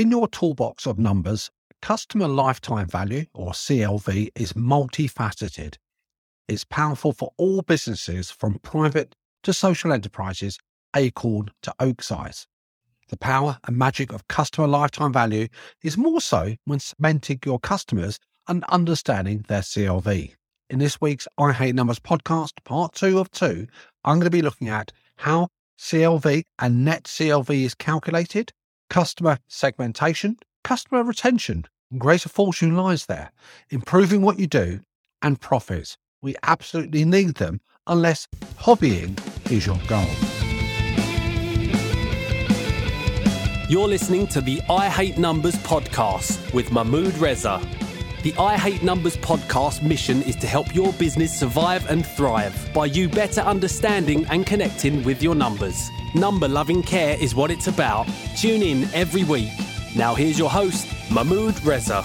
In your toolbox of numbers, customer lifetime value, or CLV, is multifaceted. It's powerful for all businesses from private to social enterprises, acorn to oak size. The power and magic of customer lifetime value is more so when segmenting your customers and understanding their CLV. In this week's I Hate Numbers podcast, part two of two, I'm going to be looking at how CLV and net CLV is calculated, customer segmentation, customer retention, greater fortune lies there, improving what you do, and profits. We absolutely need them unless hobbying is your goal. You're listening to the I Hate Numbers podcast with Mahmood Reza. The I Hate Numbers podcast mission is to help your business survive and thrive by you better understanding and connecting with your numbers. Number loving care is what it's about. Tune in every week. Now, here's your host, Mahmood Reza.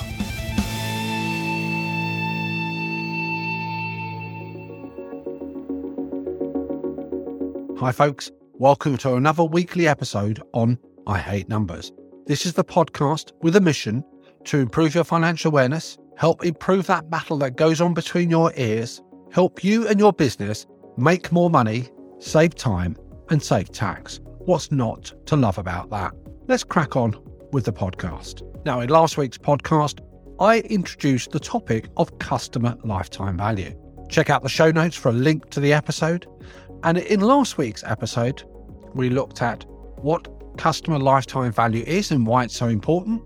Hi, folks. Welcome to another weekly episode on I Hate Numbers. This is the podcast with a mission to improve your financial awareness, help improve that battle that goes on between your ears, help you and your business make more money, save time, and save tax. What's not to love about that? Let's crack on with the podcast. Now, in last week's podcast, I introduced the topic of customer lifetime value. Check out the show notes for a link to the episode. And in last week's episode, we looked at what customer lifetime value is and why it's so important,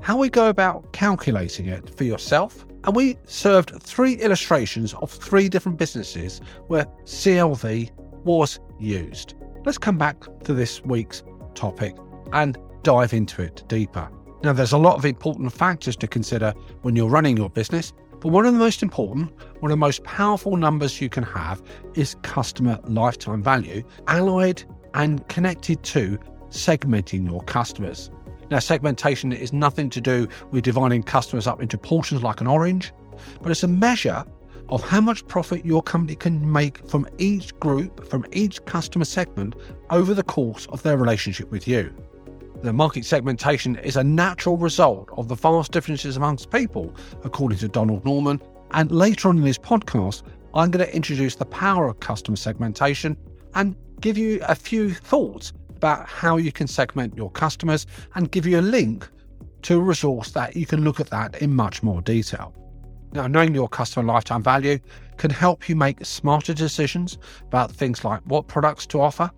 how we go about calculating it for yourself, and we served three illustrations of three different businesses where CLV was used. Let's come back to this week's topic and dive into it deeper. Now, there's a lot of important factors to consider when you're running your business, but one of the most important, one of the most powerful numbers you can have is customer lifetime value, allied and connected to segmenting your customers. Now, segmentation is nothing to do with dividing customers up into portions like an orange, but it's a measure of how much profit your company can make from each group, from each customer segment over the course of their relationship with you. The market segmentation is a natural result of the vast differences amongst people, according to Donald Norman. And later on in this podcast, I'm going to introduce the power of customer segmentation and give you a few thoughts about how you can segment your customers and give you a link to a resource that you can look at that in much more detail. Now, knowing your customer lifetime value can help you make smarter decisions about things like what products to offer,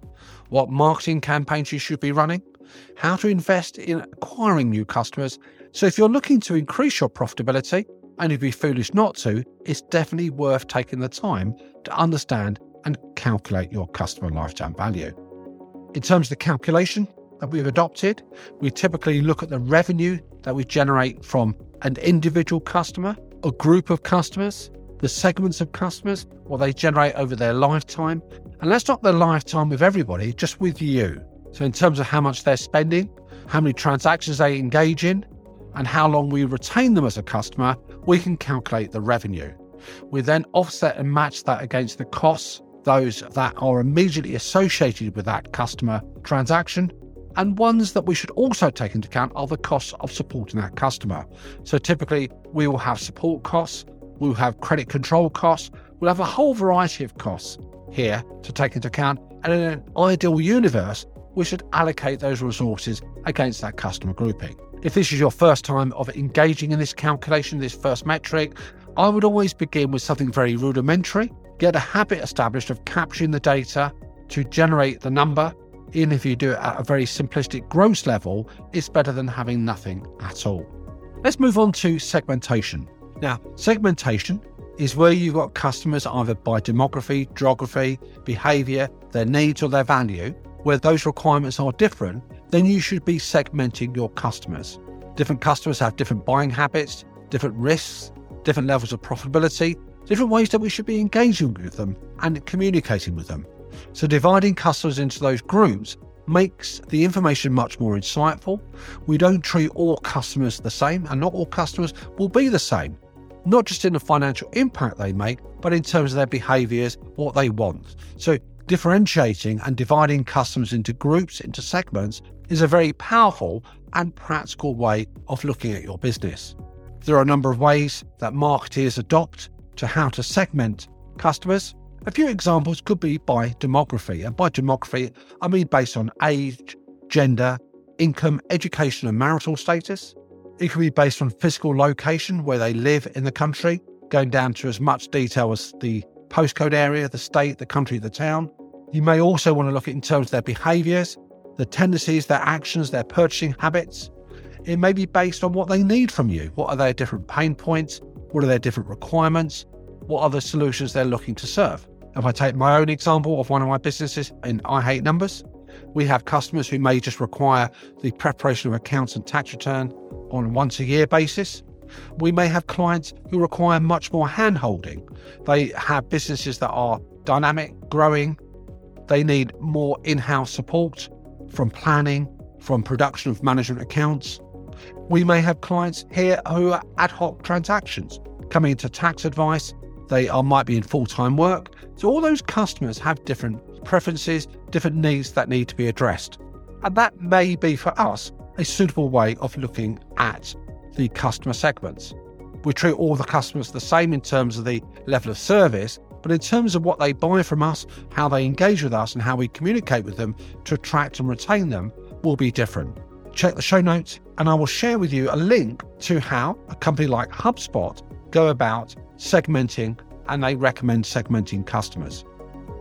what marketing campaigns you should be running, how to invest in acquiring new customers. So, if you're looking to increase your profitability, and you'd be foolish not to, it's definitely worth taking the time to understand and calculate your customer lifetime value. In terms of the calculation that we've adopted, we typically look at the revenue that we generate from an individual customer, a group of customers, the segments of customers, what they generate over their lifetime. And that's not the lifetime with everybody, just with you. So, in terms of how much they're spending, how many transactions they engage in, and how long we retain them as a customer, we can calculate the revenue. We then offset and match that against the costs those that are immediately associated with that customer transaction. And ones that we should also take into account are the costs of supporting that customer. So typically, we will have support costs, we'll have credit control costs, we'll have a whole variety of costs here to take into account. And in an ideal universe, we should allocate those resources against that customer grouping. If this is your first time of engaging in this calculation, this first metric, I would always begin with something very rudimentary get a habit established of capturing the data to generate the number. Even if you do it at a very simplistic gross level, it's better than having nothing at all. Let's move on to segmentation. Now, segmentation is where you've got customers either by demography, geography, behavior, their needs, or their value, where those requirements are different, then you should be segmenting your customers. Different customers have different buying habits, different risks, different levels of profitability, different ways that we should be engaging with them and communicating with them. So, dividing customers into those groups makes the information much more insightful. We don't treat all customers the same, and not all customers will be the same, not just in the financial impact they make, but in terms of their behaviors, what they want. So, differentiating and dividing customers into groups, into segments, is a very powerful and practical way of looking at your business. There are a number of ways that marketers adopt to how to segment customers. A few examples could be by demography, and by demography, I mean based on age, gender, income, education, and marital status. It could be based on physical location, where they live in the country, going down to as much detail as the postcode area, the state, the country, the town. You may also want to look at in terms of their behaviors, the tendencies, their actions, their purchasing habits. It may be based on what they need from you. What are their different pain points? What are their different requirements? What are the solutions they're looking to serve? If I take my own example of one of my businesses in I Hate Numbers, we have customers who may just require the preparation of accounts and tax return on a once a year basis. We may have clients who require much more hand holding. They have businesses that are dynamic, growing. They need more in house support from planning, from production of management accounts. We may have clients here who are ad hoc transactions coming into tax advice. They are might be in full time work. So all those customers have different preferences, different needs that need to be addressed. And that may be for us a suitable way of looking at the customer segments. We treat all the customers the same in terms of the level of service, but in terms of what they buy from us, how they engage with us, and how we communicate with them to attract and retain them will be different. Check the show notes, and I will share with you a link to how a company like HubSpot go about segmenting and they recommend segmenting customers.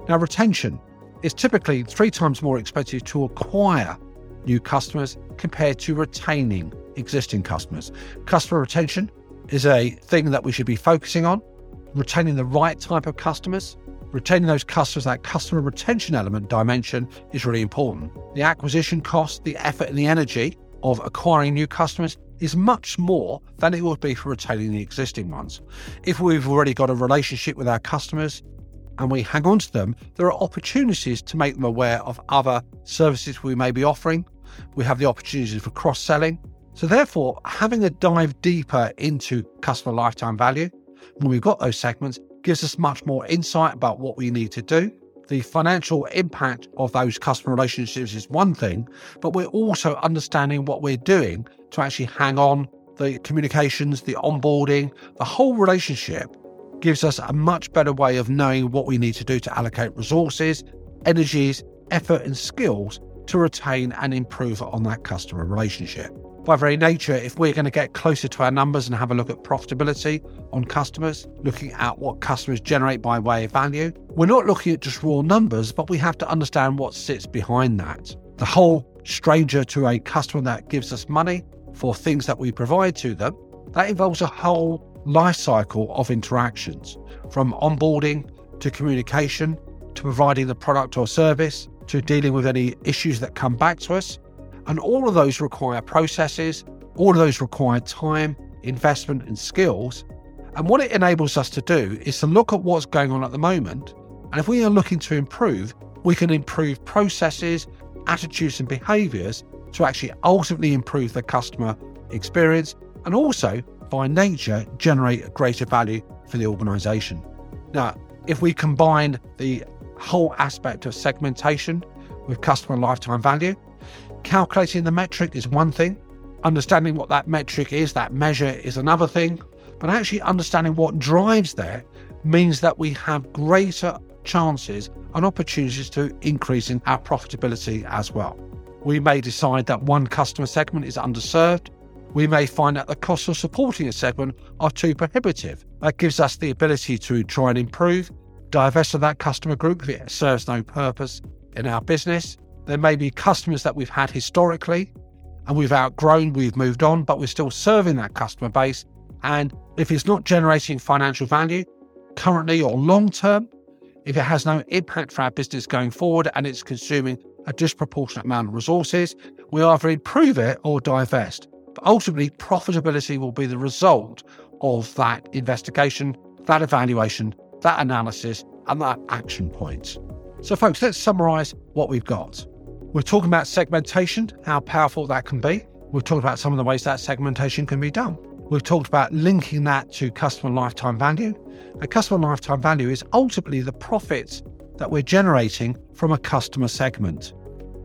Now, retention is typically three times more expensive to acquire new customers compared to retaining existing customers. Customer retention is a thing that we should be focusing on, retaining the right type of customers. Retaining those customers, that customer retention element dimension is really important. The acquisition cost, the effort, and the energy of acquiring new customers is much more than it would be for retaining the existing ones. If we've already got a relationship with our customers and we hang on to them, there are opportunities to make them aware of other services we may be offering. We have the opportunities for cross selling. So, therefore, having a dive deeper into customer lifetime value when we've got those segments gives us much more insight about what we need to do. The financial impact of those customer relationships is one thing, but we're also understanding what we're doing to actually hang on the communications, the onboarding, the whole relationship gives us a much better way of knowing what we need to do to allocate resources, energies, effort, and skills to retain and improve on that customer relationship. By very nature, if we're going to get closer to our numbers and have a look at profitability on customers, looking at what customers generate by way of value, we're not looking at just raw numbers, but we have to understand what sits behind that. The whole stranger to a customer that gives us money for things that we provide to them, that involves a whole life cycle of interactions from onboarding to communication to providing the product or service to dealing with any issues that come back to us. And all of those require processes, all of those require time, investment, and skills. And what it enables us to do is to look at what's going on at the moment. And if we are looking to improve, we can improve processes, attitudes, and behaviors to actually ultimately improve the customer experience and also by nature generate greater value for the organization. Now, if we combine the whole aspect of segmentation with customer lifetime value, calculating the metric is one thing, understanding what that metric is, that measure is another thing, but actually understanding what drives there means that we have greater chances and opportunities to increasing our profitability as well. We may decide that one customer segment is underserved we may find that the costs of supporting a segment are too prohibitive. That gives us the ability to try and improve, divest of that customer group if it serves no purpose in our business. There may be customers that we've had historically and we've outgrown, we've moved on, but we're still serving that customer base. And if it's not generating financial value currently or long term, if it has no impact for our business going forward and it's consuming a disproportionate amount of resources, we either improve it or divest. But ultimately, profitability will be the result of that investigation, that evaluation, that analysis, and that action point. So, folks, let's summarize what we've got. We're talking about segmentation, how powerful that can be. We've talked about some of the ways that segmentation can be done. We've talked about linking that to customer lifetime value. And customer lifetime value is ultimately the profits that we're generating from a customer segment.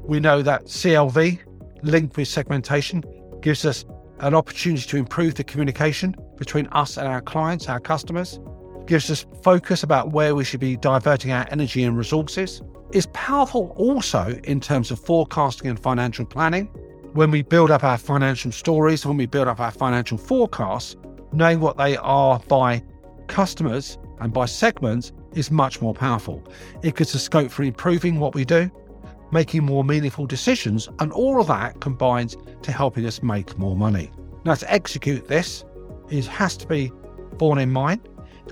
We know that CLV linked with segmentation gives us an opportunity to improve the communication between us and our clients, our customers, gives us focus about where we should be diverting our energy and resources. It's powerful also in terms of forecasting and financial planning. When we build up our financial stories, when we build up our financial forecasts, knowing what they are by customers and by segments is much more powerful. It gives us scope for improving what we do, making more meaningful decisions, and all of that combines to helping us make more money. Now, to execute this, it has to be borne in mind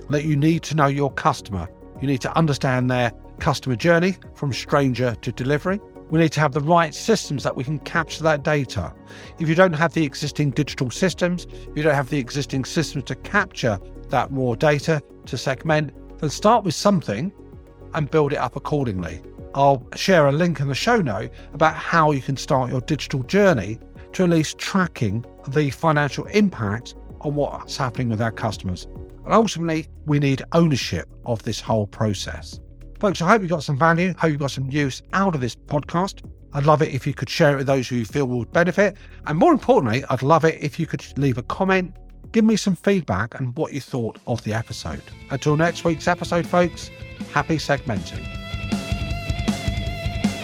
that you need to know your customer. You need to understand their customer journey from stranger to delivery. We need to have the right systems that we can capture that data. If you don't have the existing digital systems, you don't have the existing systems to capture that raw data, to segment, then start with something and build it up accordingly. I'll share a link in the show note about how you can start your digital journey to at least tracking the financial impact on what's happening with our customers. And ultimately, we need ownership of this whole process. Folks, I hope you got some value, hope you got some use out of this podcast. I'd love it if you could share it with those who you feel would benefit. And more importantly, I'd love it if you could leave a comment, give me some feedback and what you thought of the episode. Until next week's episode, folks, happy segmenting.